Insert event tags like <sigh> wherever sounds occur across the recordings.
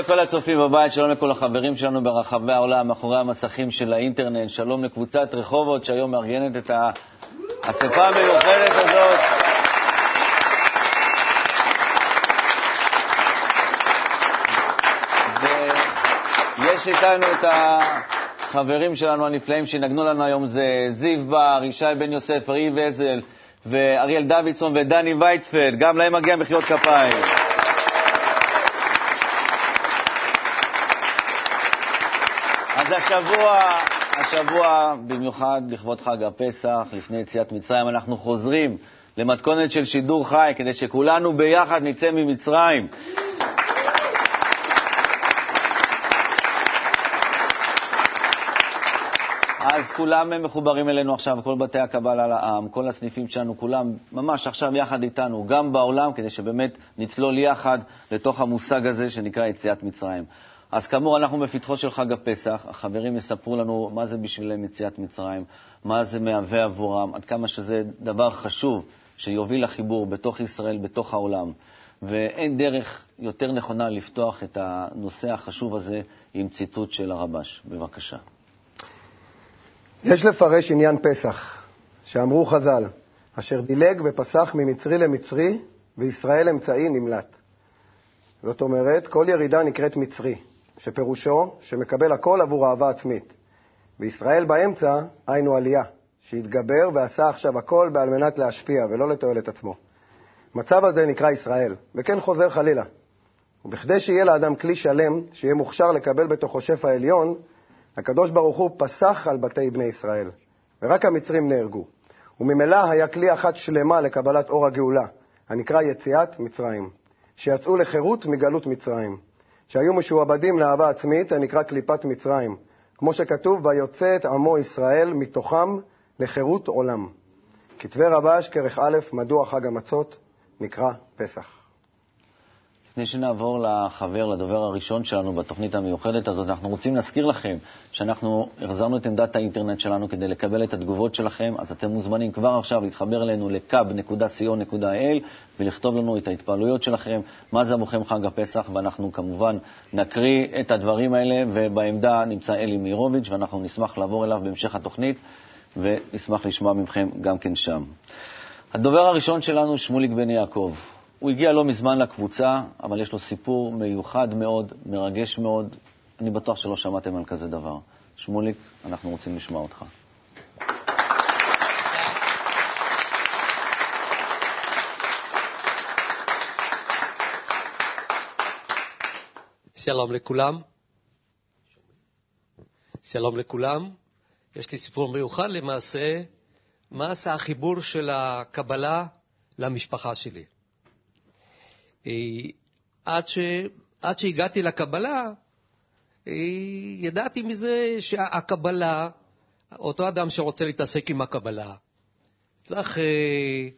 לכל הצופים בבית, שלום לכל החברים שלנו ברחבי העולם, מאחורי המסכים של האינטרנט, שלום לקבוצת רחובות שהיום מארגנת את האספה המיוחדת הזאת. ויש איתנו את החברים שלנו הנפלאים שינגנו לנו היום, זה זיו בר, ישי בן יוסף, ארי וזל ואריאל דוידסון ודני וייצפלד, גם להם מגיע מחיאות כפיים. אז השבוע, השבוע, במיוחד לכבוד חג הפסח, לפני יציאת מצרים, אנחנו חוזרים למתכונת של שידור חי, כדי שכולנו ביחד נצא ממצרים. אז כולם מחוברים אלינו עכשיו, כל בתי הקבלה לעם, כל הסניפים שלנו, כולם ממש עכשיו יחד איתנו, גם בעולם, כדי שבאמת נצלול יחד לתוך המושג הזה שנקרא יציאת מצרים. אז כאמור, אנחנו בפתחו של חג הפסח, החברים יספרו לנו מה זה בשבילם יציאת מצרים, מה זה מהווה עבורם, עד כמה שזה דבר חשוב שיוביל לחיבור בתוך ישראל, בתוך העולם. ואין דרך יותר נכונה לפתוח את הנושא החשוב הזה עם ציטוט של הרבש. בבקשה. יש לפרש עניין פסח, שאמרו חז"ל, אשר דילג ופסח ממצרי למצרי, וישראל אמצעי נמלט. זאת אומרת, כל ירידה נקראת מצרי, שפירושו שמקבל הכל עבור אהבה עצמית. וישראל באמצע, היינו עלייה, שהתגבר ועשה עכשיו הכל על מנת להשפיע ולא לתועלת עצמו. מצב הזה נקרא ישראל, וכן חוזר חלילה. ובכדי שיהיה לאדם כלי שלם, שיהיה מוכשר לקבל בתוכו שפע עליון, הקדוש ברוך הוא פסח על בתי בני ישראל, ורק המצרים נהרגו. וממילא היה כלי אחת שלמה לקבלת אור הגאולה, הנקרא יציאת מצרים, שיצאו לחירות מגלות מצרים, שהיו משועבדים לאהבה עצמית, הנקרא קליפת מצרים, כמו שכתוב, ויוצא את עמו ישראל מתוכם לחירות עולם. כתבי רבש, כרך א', מדוע חג המצות נקרא פסח. לפני שנעבור לחבר, לדובר הראשון שלנו בתוכנית המיוחדת הזאת, אנחנו רוצים להזכיר לכם שאנחנו החזרנו את עמדת האינטרנט שלנו כדי לקבל את התגובות שלכם, אז אתם מוזמנים כבר עכשיו להתחבר אלינו ל-cab.co.il ולכתוב לנו את ההתפעלויות שלכם, מה זה עבורכם חג הפסח, ואנחנו כמובן נקריא את הדברים האלה, ובעמדה נמצא אלי מאירוביץ', ואנחנו נשמח לעבור אליו בהמשך התוכנית, ונשמח לשמוע מכם גם כן שם. הדובר הראשון שלנו, שמוליק בן יעקב. הוא הגיע לא מזמן לקבוצה, אבל יש לו סיפור מיוחד מאוד, מרגש מאוד. אני בטוח שלא שמעתם על כזה דבר. שמוליק, אנחנו רוצים לשמוע אותך. שלום לכולם. שלום לכולם. יש לי סיפור מיוחד למעשה, מה עשה החיבור של הקבלה למשפחה שלי. עד, ש... עד שהגעתי לקבלה, ידעתי מזה שהקבלה, אותו אדם שרוצה להתעסק עם הקבלה, צריך אה,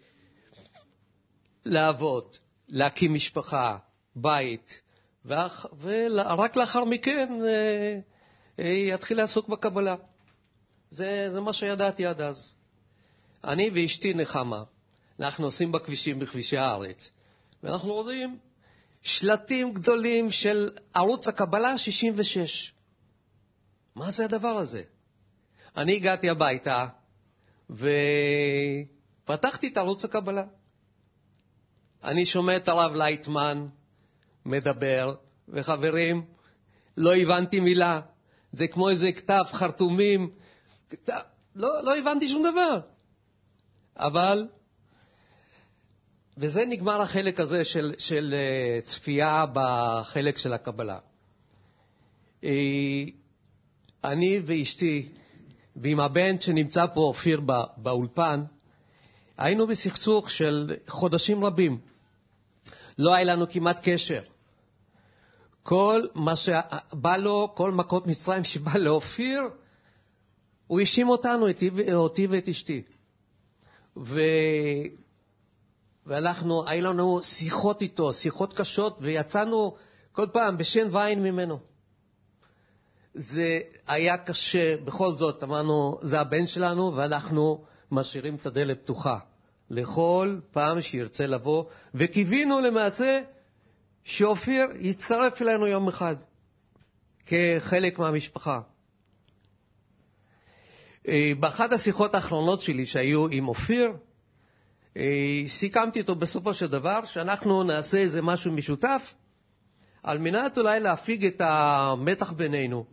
לעבוד, להקים משפחה, בית, ואח, ורק לאחר מכן אה, אה, יתחיל לעסוק בקבלה. זה, זה מה שידעתי עד אז. אני ואשתי נחמה, אנחנו נוסעים בכבישים, בכבישי הארץ. ואנחנו רואים שלטים גדולים של ערוץ הקבלה 66. מה זה הדבר הזה? אני הגעתי הביתה ופתחתי את ערוץ הקבלה. אני שומע את הרב לייטמן מדבר, וחברים, לא הבנתי מילה. זה כמו איזה כתב חרטומים. כתב... לא, לא הבנתי שום דבר. אבל וזה נגמר החלק הזה של, של אה, צפייה בחלק של הקבלה. אה, אני ואשתי, ועם הבן שנמצא פה, אופיר, באולפן, היינו בסכסוך של חודשים רבים. לא היה לנו כמעט קשר. כל מה שבא לו, כל מכות מצרים שבא <laughs> לאופיר, הוא האשים אותנו, אותי ואת אשתי. ו... ואנחנו, היו לנו שיחות איתו, שיחות קשות, ויצאנו כל פעם בשן ועין ממנו. זה היה קשה, בכל זאת אמרנו, זה הבן שלנו, ואנחנו משאירים את הדלת פתוחה לכל פעם שירצה לבוא, וקיווינו למעשה שאופיר יצטרף אלינו יום אחד כחלק מהמשפחה. אה, באחת השיחות האחרונות שלי שהיו עם אופיר, סיכמתי איתו בסופו של דבר שאנחנו נעשה איזה משהו משותף על מנת אולי להפיג את המתח בינינו.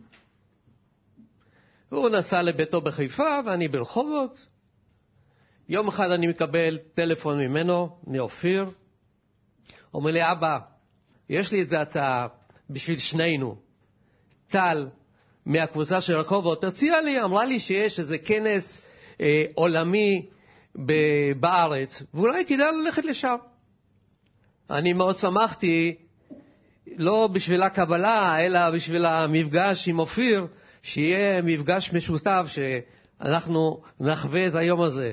הוא נסע לביתו בחיפה ואני ברחובות. יום אחד אני מקבל טלפון ממנו, מאופיר. אומר לי, אבא, יש לי איזו הצעה בשביל שנינו. טל מהקבוצה של רחובות הציעה לי, אמרה לי שיש איזה כנס אה, עולמי בארץ, ואולי כדאי ללכת לשם. אני מאוד שמחתי, לא בשביל הקבלה, אלא בשביל המפגש עם אופיר, שיהיה מפגש משותף, שאנחנו נחווה את היום הזה.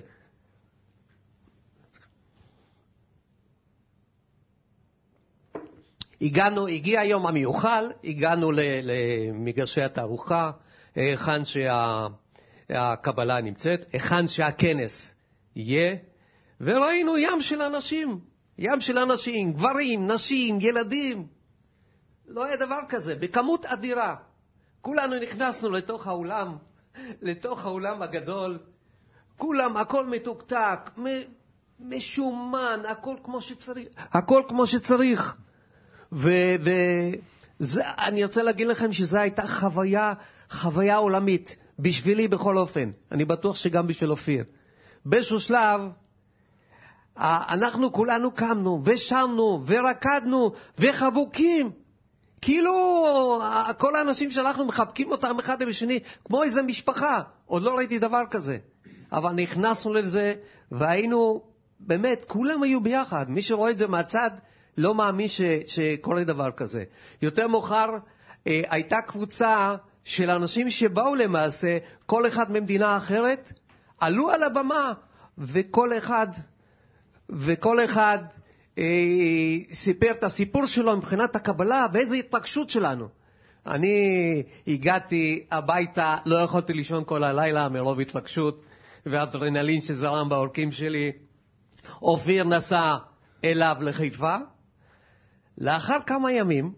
הגענו, הגיע היום המיוחל, הגענו למגרשי התערוכה, היכן שהקבלה נמצאת, היכן שהכנס יהיה, וראינו ים של אנשים, ים של אנשים, גברים, נשים, ילדים. לא היה דבר כזה, בכמות אדירה. כולנו נכנסנו לתוך האולם, לתוך האולם הגדול, כולם, הכל מתוקתק, משומן, הכל כמו שצריך, הכל כמו שצריך. ואני רוצה להגיד לכם שזו הייתה חוויה, חוויה עולמית, בשבילי בכל אופן, אני בטוח שגם בשביל אופיר. באיזשהו שלב, אנחנו כולנו קמנו ושרנו ורקדנו וחבוקים. כאילו כל האנשים שאנחנו מחבקים אותם אחד עם השני כמו איזה משפחה. עוד לא ראיתי דבר כזה. אבל נכנסנו לזה והיינו, באמת, כולם היו ביחד. מי שרואה את זה מהצד לא מאמין ש, שקורה דבר כזה. יותר מאוחר אה, הייתה קבוצה של אנשים שבאו למעשה, כל אחד ממדינה אחרת, עלו על הבמה, וכל אחד, וכל אחד אה, סיפר את הסיפור שלו מבחינת הקבלה ואיזו התרגשות שלנו. אני הגעתי הביתה, לא יכולתי לישון כל הלילה מרוב התרגשות ואדרנלין שזרם בעורקים שלי. אופיר נסע אליו לחיפה. לאחר כמה ימים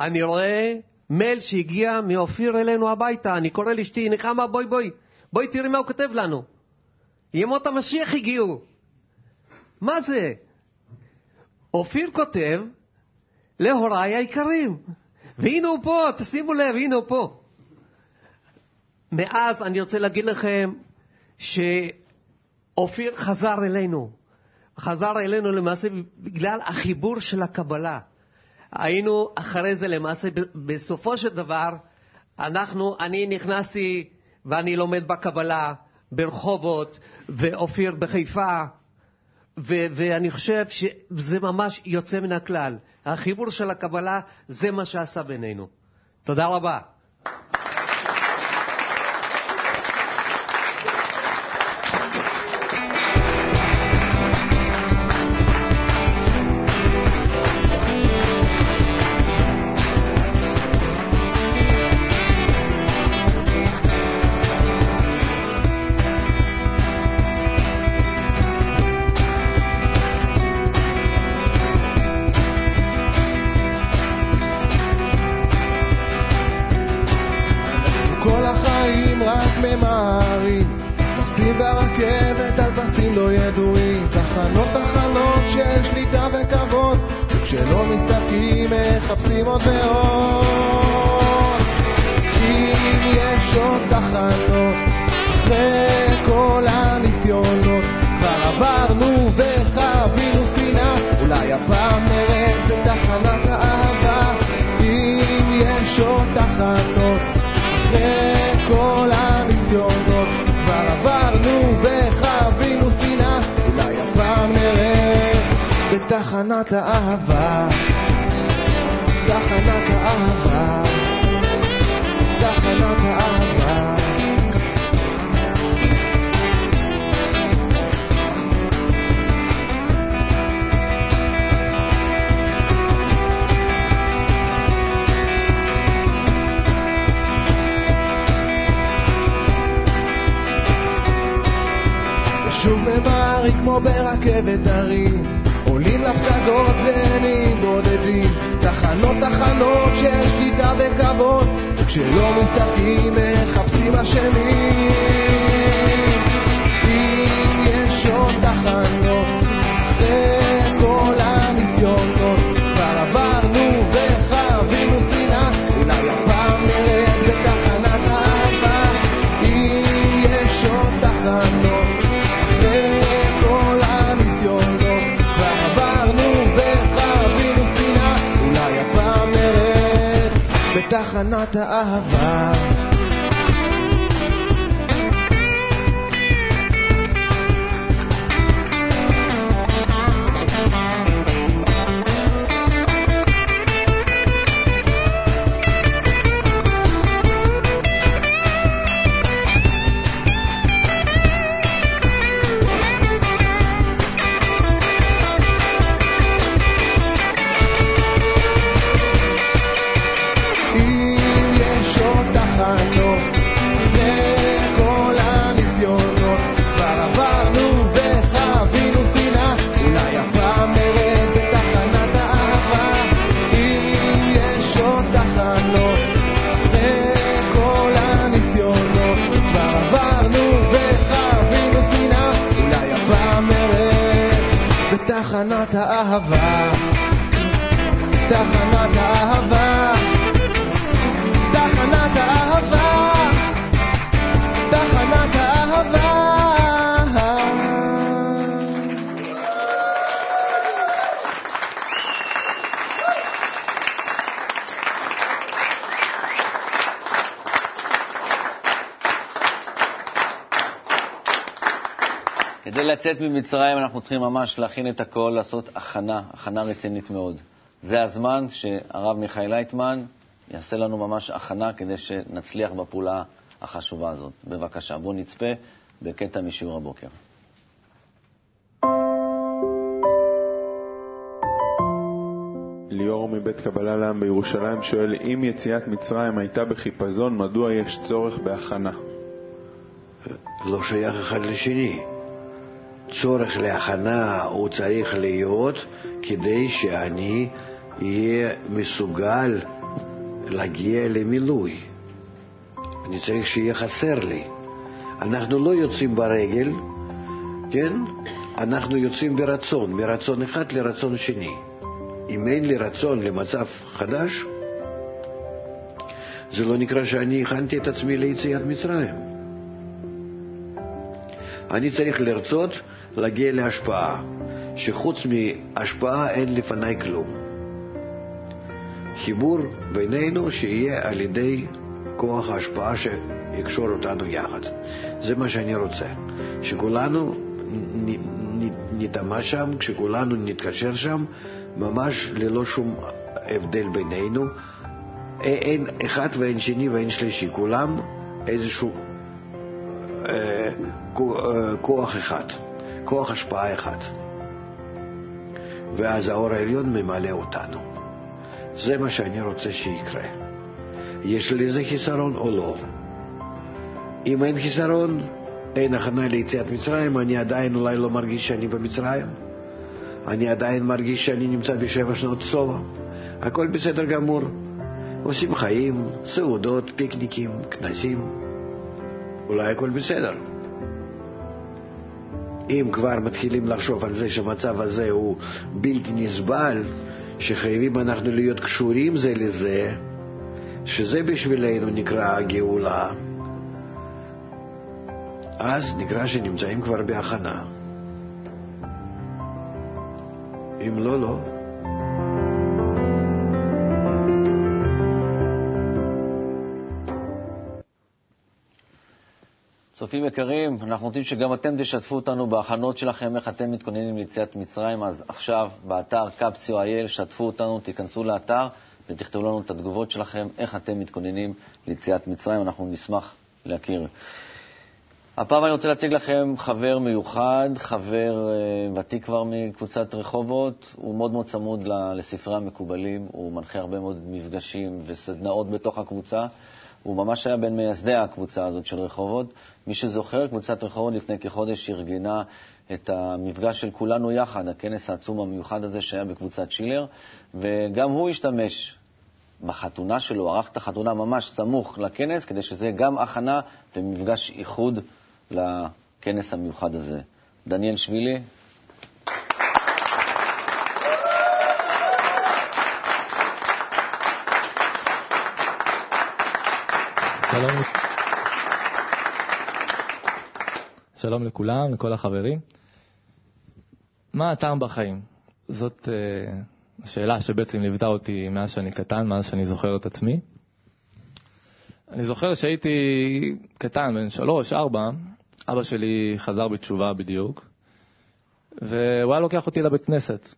אני רואה מייל שהגיע מאופיר אלינו הביתה. אני קורא לאשתי, נחמה, בואי בואי, בואי תראי מה הוא כותב לנו. ימות המשיח הגיעו. מה זה? אופיר כותב להוריי היקרים, והנה הוא פה, תשימו לב, הנה הוא פה. מאז אני רוצה להגיד לכם שאופיר חזר אלינו. חזר אלינו למעשה בגלל החיבור של הקבלה. היינו אחרי זה למעשה, בסופו של דבר, אנחנו, אני נכנסתי ואני לומד בקבלה ברחובות, ואופיר בחיפה, ו- ואני חושב שזה ממש יוצא מן הכלל. החיבור של הקבלה, זה מה שעשה בינינו. תודה רבה. וכשלא מסתכלים מחפשים אשמים. בתחנת האהבה. בתחנת האהבה. תחנת לצאת ממצרים אנחנו צריכים ממש להכין את הכל, לעשות הכנה, הכנה רצינית מאוד. זה הזמן שהרב מיכאל לייטמן יעשה לנו ממש הכנה כדי שנצליח בפעולה החשובה הזאת. בבקשה, בואו נצפה בקטע משיעור הבוקר. ליאור מבית קבלה לעם בירושלים שואל, אם יציאת מצרים הייתה בחיפזון, מדוע יש צורך בהכנה? לא שייך אחד לשני. צורך להכנה הוא צריך להיות כדי שאני אהיה מסוגל להגיע למילוי. אני צריך שיהיה חסר לי. אנחנו לא יוצאים ברגל, כן? אנחנו יוצאים ברצון, מרצון אחד לרצון שני. אם אין לי רצון למצב חדש, זה לא נקרא שאני הכנתי את עצמי ליציאת מצרים. אני צריך לרצות להגיע להשפעה, שחוץ מהשפעה אין לפניי כלום. חיבור בינינו שיהיה על ידי כוח ההשפעה שיקשור אותנו יחד. זה מה שאני רוצה, שכולנו נטמע שם, כשכולנו נתקשר שם, ממש ללא שום הבדל בינינו. אין אחד ואין שני ואין שלישי, כולם איזשהו אה, אה, כוח אחד, כוח השפעה אחד. ואז האור העליון ממלא אותנו. זה מה שאני רוצה שיקרה. יש לזה חיסרון או לא? אם אין חיסרון, אין הכנה ליציאת מצרים, אני עדיין אולי לא מרגיש שאני במצרים, אני עדיין מרגיש שאני נמצא בשבע שנות סובה. הכל בסדר גמור. עושים חיים, סעודות, פיקניקים, כנסים. אולי הכל בסדר. אם כבר מתחילים לחשוב על זה שהמצב הזה הוא בלתי נסבל, שחייבים אנחנו להיות קשורים זה לזה, שזה בשבילנו נקרא גאולה, אז נקרא שנמצאים כבר בהכנה. אם לא, לא. צופים יקרים, אנחנו רוצים שגם אתם תשתפו אותנו בהכנות שלכם, איך אתם מתכוננים ליציאת מצרים. אז עכשיו, באתר קפסיו.איי, שתפו אותנו, תיכנסו לאתר ותכתבו לנו את התגובות שלכם, איך אתם מתכוננים ליציאת מצרים. אנחנו נשמח להכיר. הפעם אני רוצה להציג לכם חבר מיוחד, חבר אה, ותיק כבר מקבוצת רחובות. הוא מאוד מאוד צמוד לספרי המקובלים, הוא מנחה הרבה מאוד מפגשים וסדנאות בתוך הקבוצה. הוא ממש היה בין מייסדי הקבוצה הזאת של רחובות. מי שזוכר, קבוצת רחובות לפני כחודש ארגנה את המפגש של כולנו יחד, הכנס העצום המיוחד הזה שהיה בקבוצת שילר, וגם הוא השתמש בחתונה שלו, ערך את החתונה ממש סמוך לכנס, כדי שזה יהיה גם הכנה ומפגש איחוד לכנס המיוחד הזה. דניאל שבילי. שלום, שלום לכולם, לכל החברים. מה הטעם בחיים? זאת uh, השאלה שבעצם ליוותה אותי מאז שאני קטן, מאז שאני זוכר את עצמי. אני זוכר שהייתי קטן, בן שלוש, ארבע, אבא שלי חזר בתשובה בדיוק, והוא היה לוקח אותי לבית כנסת.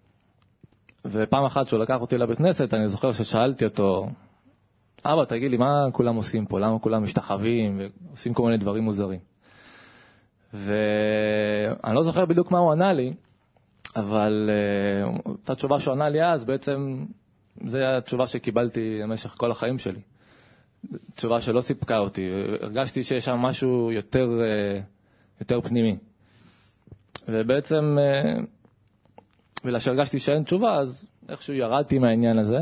ופעם אחת שהוא לקח אותי לבית כנסת, אני זוכר ששאלתי אותו, אבא, תגיד לי, מה כולם עושים פה? למה כולם משתחווים ועושים כל מיני דברים מוזרים? ואני לא זוכר בדיוק מה הוא ענה לי, אבל uh, אותה תשובה שהוא ענה לי אז, בעצם זו התשובה שקיבלתי במשך כל החיים שלי. תשובה שלא סיפקה אותי, הרגשתי שיש שם משהו יותר, uh, יותר פנימי. ובעצם, בגלל שהרגשתי שאין תשובה, אז איכשהו ירדתי מהעניין הזה.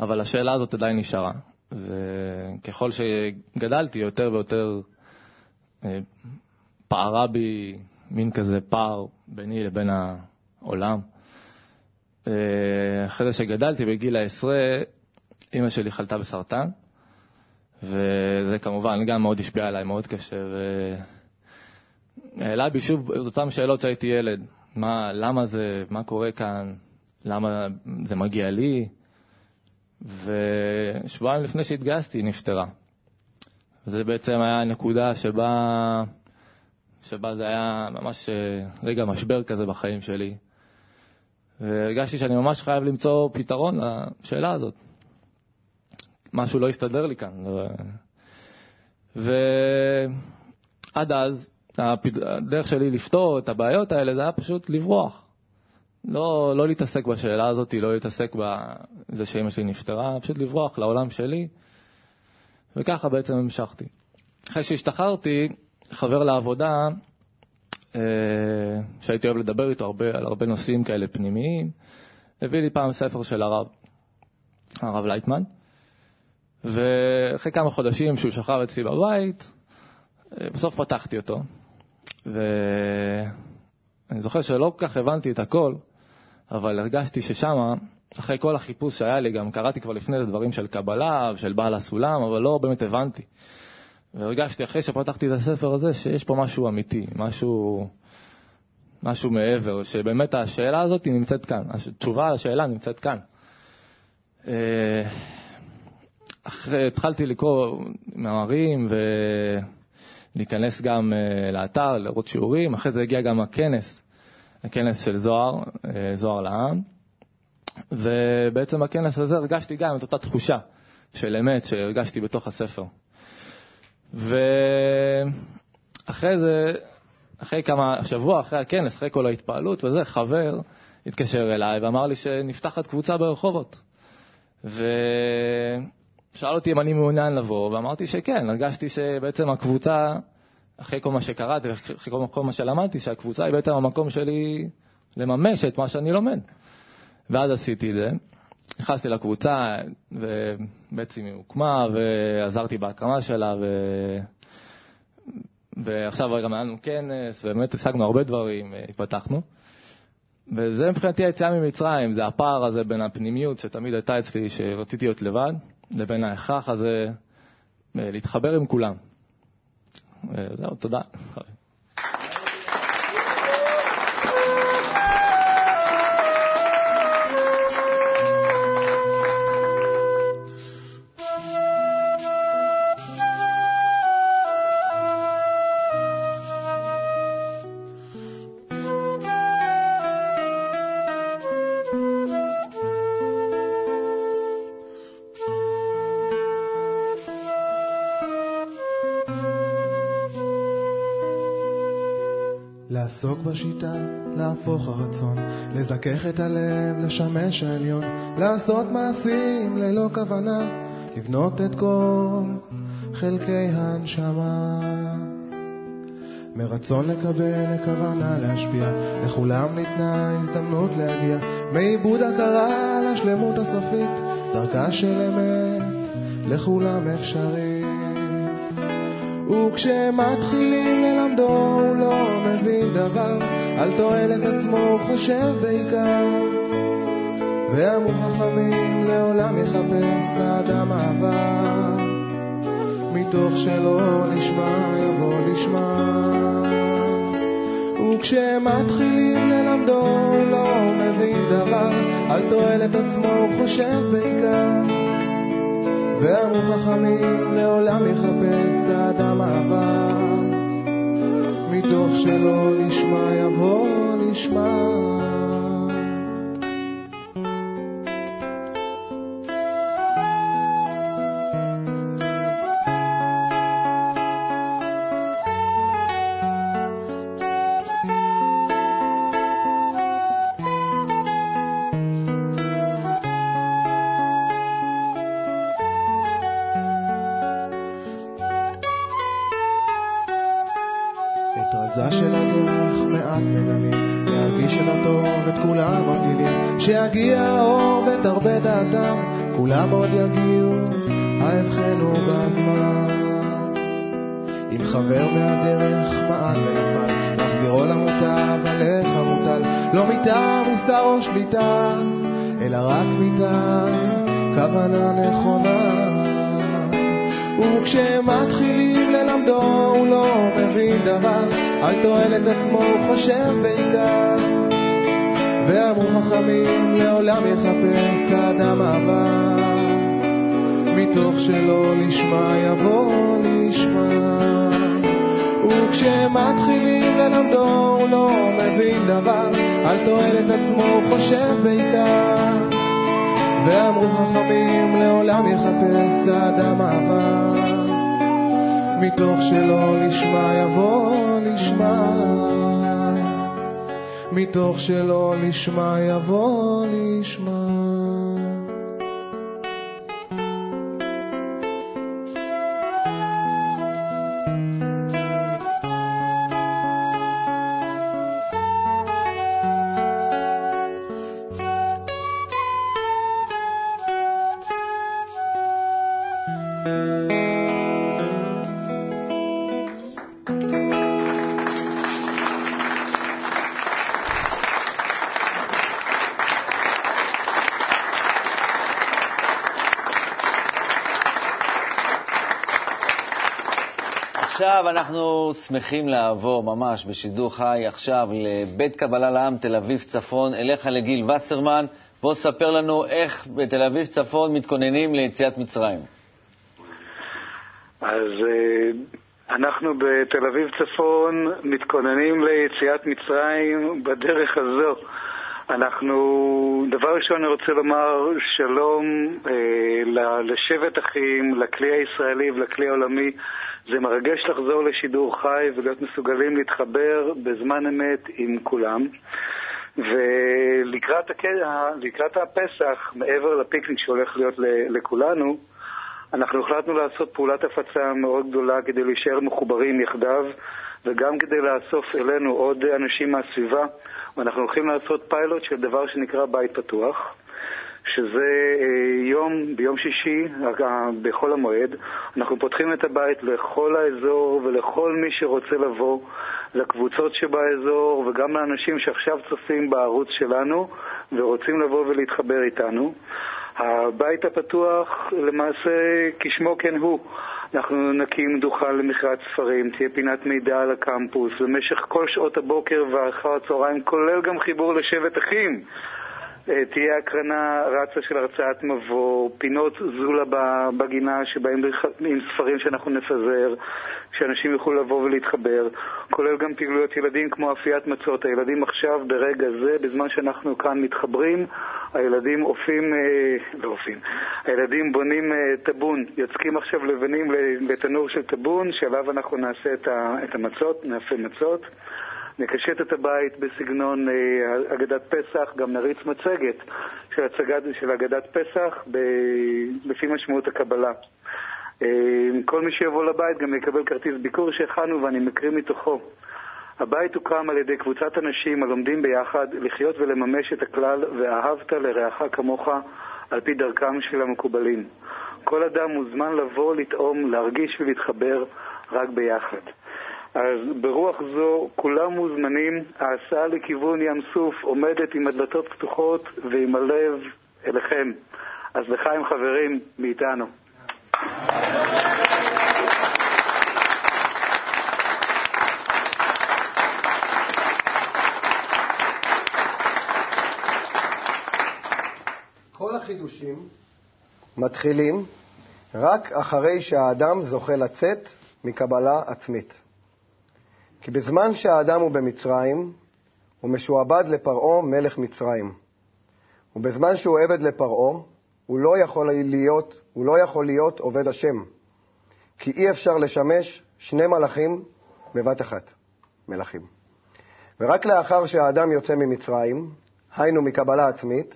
אבל השאלה הזאת עדיין נשארה. וככל שגדלתי, יותר ויותר אה, פערה בי מין כזה פער ביני לבין העולם. אה, אחרי זה שגדלתי, בגיל העשרה, אימא שלי חלתה בסרטן, וזה כמובן גם מאוד השפיע עליי, מאוד קשה, והעלה בי שוב את אותן שאלות שהייתי ילד. מה, למה זה, מה קורה כאן, למה זה מגיע לי, ושבועיים לפני שהתגייסתי היא נפטרה. זה בעצם היה הנקודה שבה, שבה זה היה ממש אה, רגע משבר כזה בחיים שלי. והרגשתי שאני ממש חייב למצוא פתרון לשאלה הזאת. משהו לא הסתדר לי כאן. ועד אז, הדרך שלי לפתור את הבעיות האלה זה היה פשוט לברוח. לא, לא להתעסק בשאלה הזאת, לא להתעסק בזה שאימא שלי נפטרה, פשוט לברוח לעולם שלי, וככה בעצם המשכתי. אחרי שהשתחררתי, חבר לעבודה, אה, שהייתי אוהב לדבר איתו הרבה, על הרבה נושאים כאלה פנימיים, הביא לי פעם ספר של הרב, הרב לייטמן, ואחרי כמה חודשים שהוא שכב אצלי בבית, אה, בסוף פתחתי אותו, ואני זוכר שלא כל כך הבנתי את הכל, אבל הרגשתי ששמה, אחרי כל החיפוש שהיה לי, גם קראתי כבר לפני זה דברים של קבלה ושל בעל הסולם, אבל לא באמת הבנתי. והרגשתי אחרי שפתחתי את הספר הזה שיש פה משהו אמיתי, משהו, משהו מעבר, שבאמת השאלה הזאת נמצאת כאן, התשובה לשאלה נמצאת כאן. אה, אחרי, התחלתי לקרוא מאמרים ולהיכנס גם אה, לאתר, לראות שיעורים, אחרי זה הגיע גם הכנס הכנס של זוהר, אה, זוהר לעם, ובעצם בכנס הזה הרגשתי גם את אותה תחושה של אמת שהרגשתי בתוך הספר. ואחרי זה, אחרי כמה, שבוע אחרי הכנס, אחרי כל ההתפעלות וזה, חבר התקשר אליי ואמר לי שנפתחת קבוצה ברחובות. ושאל אותי אם אני מעוניין לבוא, ואמרתי שכן, הרגשתי שבעצם הקבוצה אחרי כל מה שקראתי, אחרי כל, כל מה שלמדתי, שהקבוצה היא בעצם המקום שלי לממש את מה שאני לומד. ואז עשיתי את זה. נכנסתי לקבוצה, ובעצם היא הוקמה, ועזרתי בהקמה שלה, ו... ועכשיו גם היה לנו כנס, ובאמת השגנו הרבה דברים, התפתחנו. וזה מבחינתי היציאה ממצרים, זה הפער הזה בין הפנימיות שתמיד הייתה אצלי, שרציתי להיות לבד, לבין ההכרח הזה להתחבר עם כולם. זהו, תודה. לעסוק בשיטה, להפוך הרצון, לזכך את הלב, לשמש העליון, לעשות מעשים ללא כוונה, לבנות את כל חלקי הנשמה. מרצון לקבל, לכוונה להשפיע, לכולם ניתנה הזדמנות להגיע, מעיבוד הכרה לשלמות הסופית, דרכה של אמת לכולם אפשרית. וכשמתחילים ללמדו הוא לא מבין דבר, על תועלת עצמו הוא חושב בעיקר. ואמרו חכמים לעולם יחפש האדם אהבה, מתוך שלא נשמע יבוא לשמה. וכשמתחילים ללמדו הוא לא מבין דבר, על תועלת עצמו הוא חושב בעיקר. ואמרו חכמים לעולם יחפש האדם אהבה, מתוך שלא נשמע יבוא נשמע. רזה של הדרך מעט מגלים, להרגיש את הטוב את כולם מגלילים, שיגיע האור ותרבה דעתם, כולם עוד יגיעו, ההבחנו בזמן. אם חבר מהדרך מעל ונפל, להחזירו למוטב, עליך מוטל, לא מטעם מוסר או שליטה, אלא רק מטעם כוונה נכונה. וכשמתחילים ללמדו הוא לא מבין דבר, על תועלת עצמו הוא חושב בעיקר. ואמרו חכמים לעולם יחפש האדם אהבה, מתוך שלא לשמה יבוא לשמה. וכשמתחילים ללמדו הוא לא מבין דבר, על תועלת עצמו הוא חושב בעיקר. ואמרו חכמים לעולם יחפש האדם אהבה, מתוך שלא לשמה יבוא לשמה, מתוך שלא לשמה יבוא עכשיו אנחנו שמחים לעבור ממש בשידור חי עכשיו לבית קבלה לעם תל אביב צפון, אליך לגיל וסרמן. בוא ספר לנו איך בתל אביב צפון מתכוננים ליציאת מצרים. אז אה, אנחנו בתל אביב צפון מתכוננים ליציאת מצרים בדרך הזו. אנחנו, דבר ראשון אני רוצה לומר שלום אה, לשבט אחים, לכלי הישראלי ולכלי העולמי. זה מרגש לחזור לשידור חי ולהיות מסוגלים להתחבר בזמן אמת עם כולם. ולקראת לקראת הפסח, מעבר לפיקניק שהולך להיות לכולנו, אנחנו החלטנו לעשות פעולת הפצה מאוד גדולה כדי להישאר מחוברים יחדיו וגם כדי לאסוף אלינו עוד אנשים מהסביבה. ואנחנו הולכים לעשות פיילוט של דבר שנקרא בית פתוח. שזה יום, ביום שישי, בחול המועד, אנחנו פותחים את הבית לכל האזור ולכל מי שרוצה לבוא, לקבוצות שבאזור וגם לאנשים שעכשיו צופים בערוץ שלנו ורוצים לבוא ולהתחבר איתנו. הבית הפתוח, למעשה, כשמו כן הוא. אנחנו נקים דוכן למכירת ספרים, תהיה פינת מידע על הקמפוס במשך כל שעות הבוקר ואחר הצהריים, כולל גם חיבור לשבט אחים. תהיה הקרנה רצה של הרצאת מבוא, פינות זולה בגינה שבהם עם ספרים שאנחנו נפזר, שאנשים יוכלו לבוא ולהתחבר, כולל גם פעילויות ילדים כמו אפיית מצות. הילדים עכשיו, ברגע זה, בזמן שאנחנו כאן מתחברים, הילדים אופים, אה, לא אופים, הילדים בונים אה, טבון, יוצקים עכשיו לבנים לתנור של טבון, שעליו אנחנו נעשה את המצות, נאפה מצות. נקשט את הבית בסגנון אה, אגדת פסח, גם נריץ מצגת של, הצגת, של אגדת פסח ב, לפי משמעות הקבלה. אה, כל מי שיבוא לבית גם יקבל כרטיס ביקור שהכנו ואני מקריא מתוכו. הבית הוקם על ידי קבוצת אנשים הלומדים ביחד לחיות ולממש את הכלל ואהבת לרעך כמוך על פי דרכם של המקובלים. כל אדם מוזמן לבוא, לטעום, להרגיש ולהתחבר רק ביחד. אז ברוח זו כולם מוזמנים, ההסעה לכיוון ים סוף עומדת עם הדלתות פתוחות ועם הלב אליכם. אז לחיים חברים מאיתנו. כל החידושים מתחילים רק אחרי שהאדם זוכה לצאת מקבלה עצמית. כי בזמן שהאדם הוא במצרים, הוא משועבד לפרעה מלך מצרים. ובזמן שהוא עבד לפרעה, הוא לא יכול להיות, הוא לא יכול להיות עובד השם. כי אי אפשר לשמש שני מלאכים בבת אחת, מלכים. ורק לאחר שהאדם יוצא ממצרים, היינו מקבלה עצמית,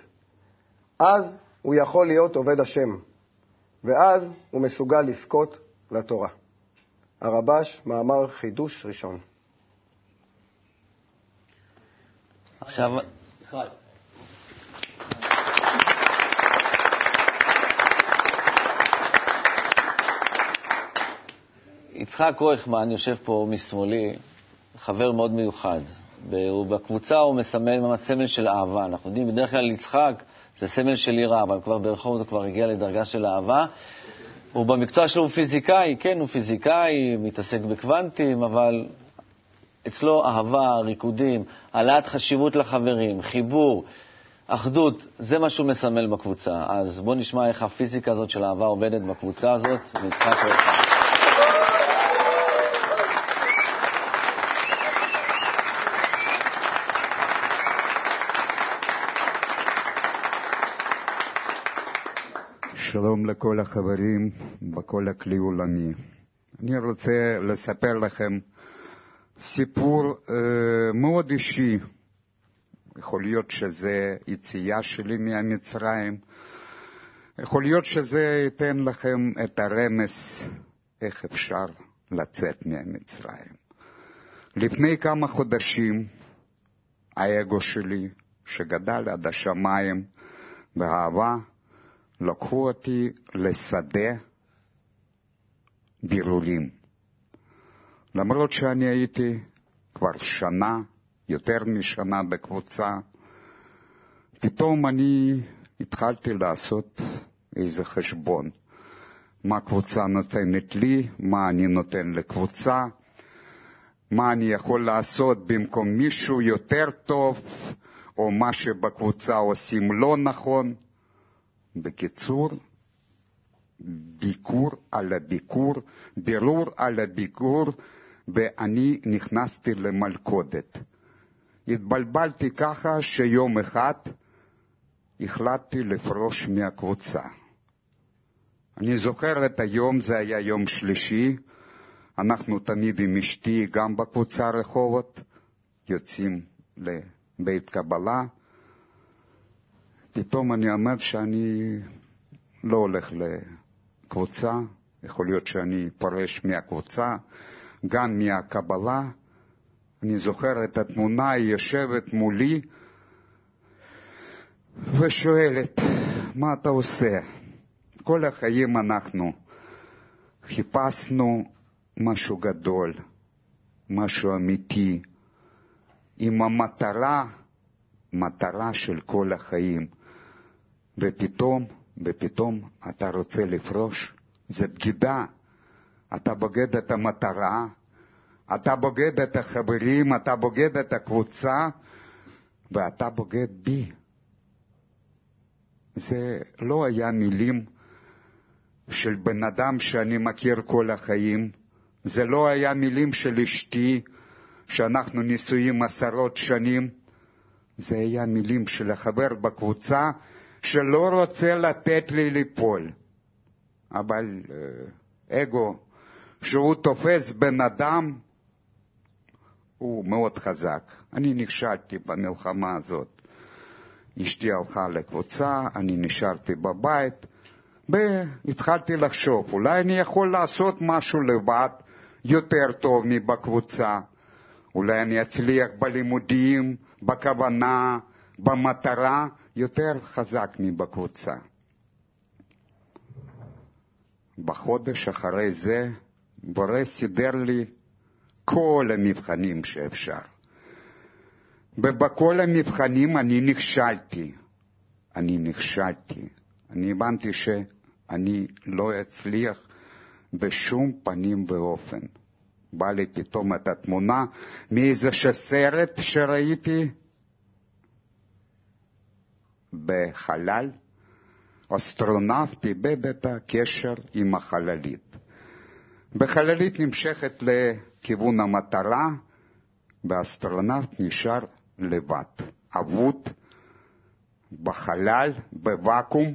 אז הוא יכול להיות עובד השם, ואז הוא מסוגל לזכות לתורה. הרבש, מאמר חידוש ראשון. עכשיו... יצחק קרויכמן יושב פה משמאלי, חבר מאוד מיוחד. בקבוצה הוא מסמל, סמל של אהבה. אנחנו יודעים, בדרך כלל יצחק זה סמל של יראה, אבל כבר ברחוב הוא כבר הגיע לדרגה של אהבה. הוא במקצוע שלו הוא פיזיקאי, כן, הוא פיזיקאי, מתעסק בקוונטים, אבל אצלו אהבה, ריקודים, העלאת חשיבות לחברים, חיבור, אחדות, זה מה שהוא מסמל בקבוצה. אז בואו נשמע איך הפיזיקה הזאת של אהבה עובדת בקבוצה הזאת, ויצחק רוחם. שלום לכל החברים בכל הכלי עולמי. אני רוצה לספר לכם סיפור אה, מאוד אישי. יכול להיות שזה יציאה שלי מהמצרים, יכול להיות שזה ייתן לכם את הרמז איך אפשר לצאת מהמצרים. לפני כמה חודשים האגו שלי, שגדל עד השמיים באהבה, לקחו אותי לשדה בירורים. למרות שאני הייתי כבר שנה, יותר משנה בקבוצה, פתאום אני התחלתי לעשות איזה חשבון. מה הקבוצה נותנת לי, מה אני נותן לקבוצה, מה אני יכול לעשות במקום מישהו יותר טוב, או מה שבקבוצה עושים לא נכון. בקיצור, ביקור על הביקור, בירור על הביקור, ואני נכנסתי למלכודת. התבלבלתי ככה שיום אחד החלטתי לפרוש מהקבוצה. אני זוכר את היום, זה היה יום שלישי, אנחנו תמיד עם אשתי, גם בקבוצה רחובות, יוצאים לבית קבלה, פתאום אני אומר שאני לא הולך לקבוצה, יכול להיות שאני פורש מהקבוצה, גם מהקבלה. אני זוכר את התמונה, היא יושבת מולי ושואלת, מה אתה עושה? כל החיים אנחנו חיפשנו משהו גדול, משהו אמיתי, עם המטרה, מטרה של כל החיים. ופתאום, ופתאום אתה רוצה לפרוש, זה בגידה. אתה בוגד את המטרה, אתה בוגד את החברים, אתה בוגד את הקבוצה, ואתה בוגד בי. זה לא היה מילים של בן אדם שאני מכיר כל החיים, זה לא היה מילים של אשתי, שאנחנו נשואים עשרות שנים, זה היה מילים של החבר בקבוצה שלא רוצה לתת לי ליפול. אבל אה, אגו, שהוא תופס בן אדם, הוא מאוד חזק. אני נכשלתי במלחמה הזאת. אשתי הלכה לקבוצה, אני נשארתי בבית, והתחלתי לחשוב, אולי אני יכול לעשות משהו לבד יותר טוב מבקבוצה. אולי אני אצליח בלימודים, בכוונה, במטרה, יותר חזק מבקבוצה. בחודש אחרי זה, בורא סידר לי כל המבחנים שאפשר. ובכל המבחנים אני נכשלתי. אני נכשלתי. אני הבנתי שאני לא אצליח בשום פנים ואופן. בא לי פתאום את התמונה מאיזה סרט שראיתי בחלל. אסטרונאוט איבד את הקשר עם החללית. החללית נמשכת לכיוון המטרה, והאסטרונאוט נשאר לבד, אבוד, בחלל, בוואקום,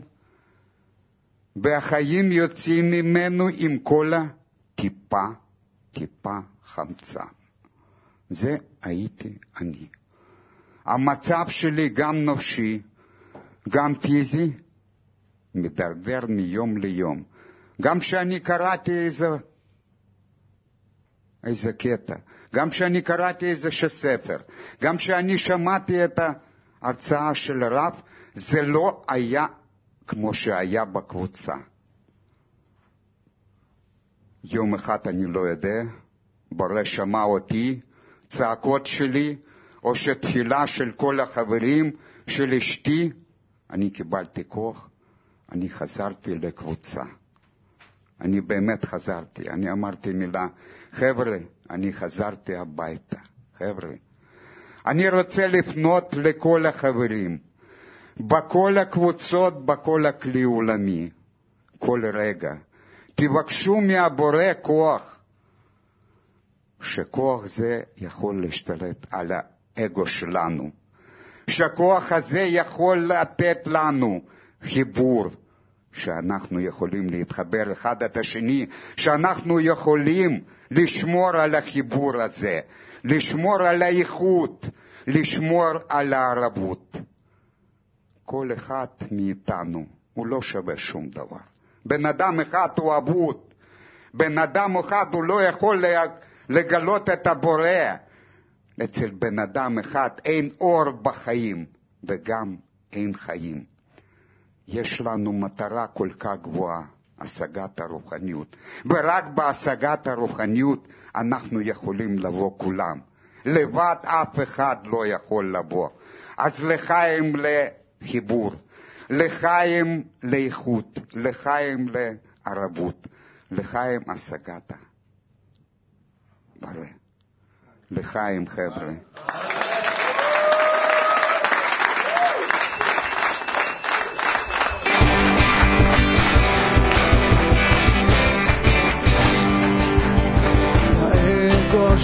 והחיים יוצאים ממנו עם כל הטיפה, טיפה חמצן. זה הייתי אני. המצב שלי גם נפשי, גם פיזי, מידרדר מיום ליום. גם כשאני קראתי איזה, איזה קטע, גם כשאני קראתי איזה ספר, גם כשאני שמעתי את ההרצאה של הרב, זה לא היה כמו שהיה בקבוצה. יום אחד אני לא יודע, בורא שמע אותי, צעקות שלי, או שתפילה של כל החברים של אשתי, אני קיבלתי כוח, אני חזרתי לקבוצה. אני באמת חזרתי. אני אמרתי מילה, חבר'ה, אני חזרתי הביתה. חבר'ה, אני רוצה לפנות לכל החברים, בכל הקבוצות, בכל הכלי עולמי, כל רגע. תבקשו מהבורא כוח, שכוח זה יכול להשתלט על האגו שלנו, שהכוח הזה יכול לתת לנו חיבור, שאנחנו יכולים להתחבר אחד את השני, שאנחנו יכולים לשמור על החיבור הזה, לשמור על האיכות, לשמור על הערבות. כל אחד מאיתנו הוא לא שווה שום דבר. בן אדם אחד הוא אבוד, בן אדם אחד הוא לא יכול לגלות את הבורא. אצל בן אדם אחד אין אור בחיים וגם אין חיים. יש לנו מטרה כל כך גבוהה, השגת הרוחניות. ורק בהשגת הרוחניות אנחנו יכולים לבוא כולם. לבד אף אחד לא יכול לבוא. אז לחיים לחיבור, לחיים לאיכות, לחיים לערבות, לחיים השגת. לחיים חבר'ה.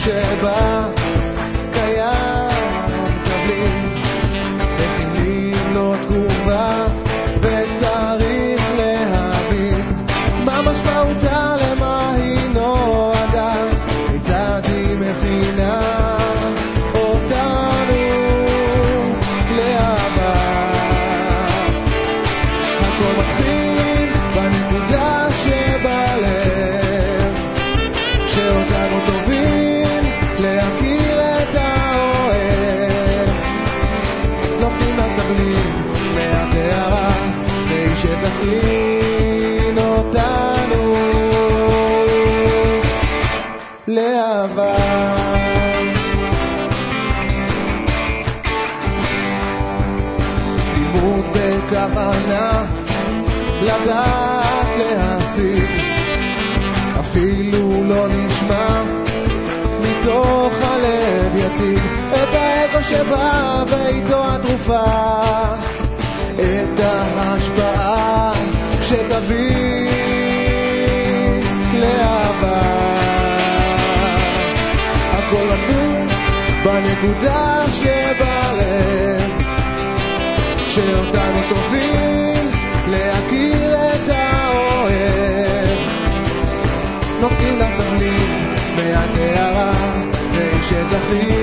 שבה שבא ואיתו התרופה, את ההשפעה שתביא לאהבה. הכל נתון בנקודה שבלב, שאותנו תוביל להכיר את האוהב. נותנים לה תבלין מהטהרה, ושתכין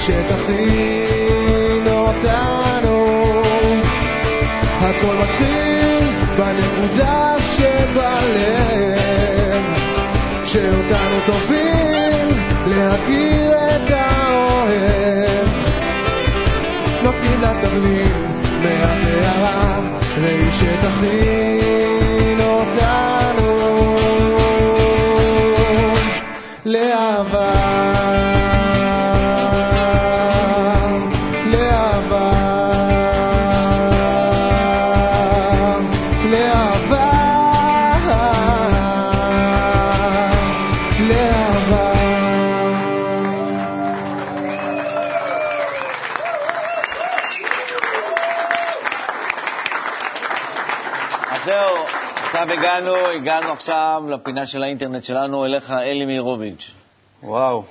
שתכין אותנו. הכל מתחיל בנקודה שבלב, שאותנו תוביל להכיר את האוהב. נותנים לתבלין מהקערה, והיא שתכין עכשיו הגענו, הגענו עכשיו לפינה של האינטרנט שלנו, אליך אלי מאירוביץ'. וואו,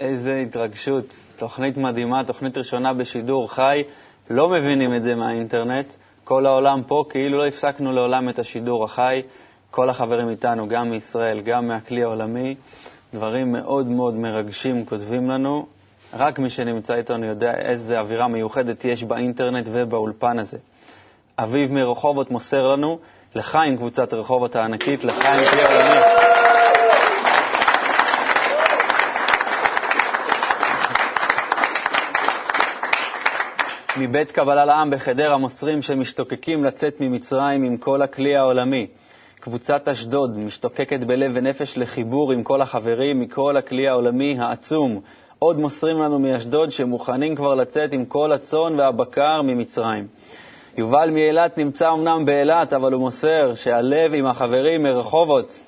איזה התרגשות. תוכנית מדהימה, תוכנית ראשונה בשידור חי. לא מבינים את זה מהאינטרנט. כל העולם פה, כאילו לא הפסקנו לעולם את השידור החי. כל החברים איתנו, גם מישראל, גם מהכלי העולמי. דברים מאוד מאוד מרגשים כותבים לנו. רק מי שנמצא איתנו יודע איזה אווירה מיוחדת יש באינטרנט ובאולפן הזה. אביב מרחובות מוסר לנו, לחיים קבוצת רחובות הענקית, לחיים כלי העולמי. מבית קבלה לעם בחדרה מוסרים שמשתוקקים לצאת ממצרים עם כל הכלי העולמי. קבוצת אשדוד משתוקקת בלב ונפש לחיבור עם כל החברים מכל הכלי העולמי העצום. עוד מוסרים לנו מאשדוד שמוכנים כבר לצאת עם כל הצאן והבקר ממצרים. יובל מאילת נמצא אמנם באילת, אבל הוא מוסר שהלב עם החברים מרחובות.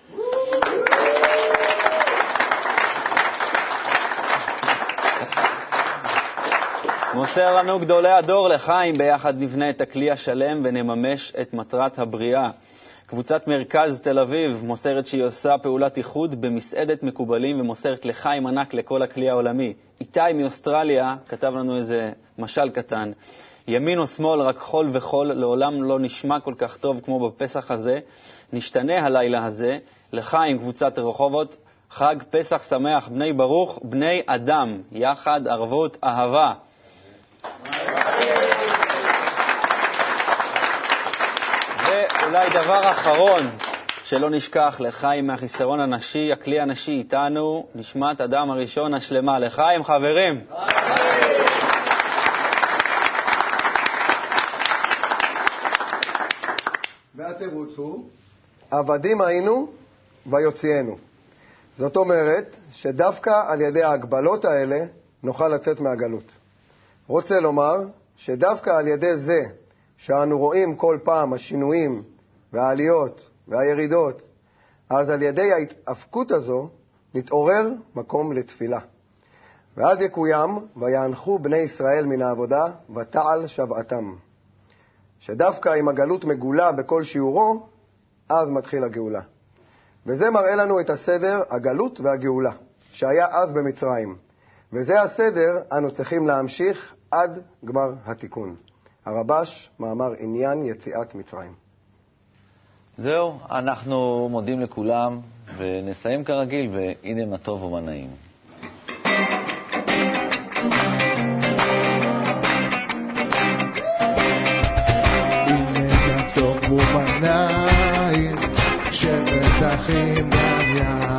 מוסר לנו גדולי הדור לחיים, ביחד נבנה את הכלי השלם ונממש את מטרת הבריאה. קבוצת מרכז תל אביב מוסרת שהיא עושה פעולת איחוד במסעדת מקובלים ומוסרת לחיים ענק לכל הכלי העולמי. איתי מאוסטרליה כתב לנו איזה משל קטן. ימין או שמאל, רק חול וחול, לעולם לא נשמע כל כך טוב כמו בפסח הזה. נשתנה הלילה הזה, לחיים קבוצת רחובות, חג פסח שמח, בני ברוך, בני אדם, יחד, ערבות, אהבה. ואולי דבר אחרון, שלא נשכח, לחיים מהחיסרון הנשי, הכלי הנשי איתנו, נשמת אדם הראשון השלמה. לחיים, חברים. והתירוץ הוא, עבדים היינו ויוציאנו. זאת אומרת שדווקא על ידי ההגבלות האלה נוכל לצאת מהגלות. רוצה לומר שדווקא על ידי זה שאנו רואים כל פעם השינויים והעליות והירידות, אז על ידי ההתאבקות הזו נתעורר מקום לתפילה. ואז יקוים, ויאנחו בני ישראל מן העבודה, ותעל שוועתם. שדווקא אם הגלות מגולה בכל שיעורו, אז מתחיל הגאולה. וזה מראה לנו את הסדר, הגלות והגאולה, שהיה אז במצרים. וזה הסדר אנו צריכים להמשיך עד גמר התיקון. הרבש, מאמר עניין יציאת מצרים. זהו, אנחנו מודים לכולם, ונסיים כרגיל, והנה מה טוב ומה נעים. שבת אחים גם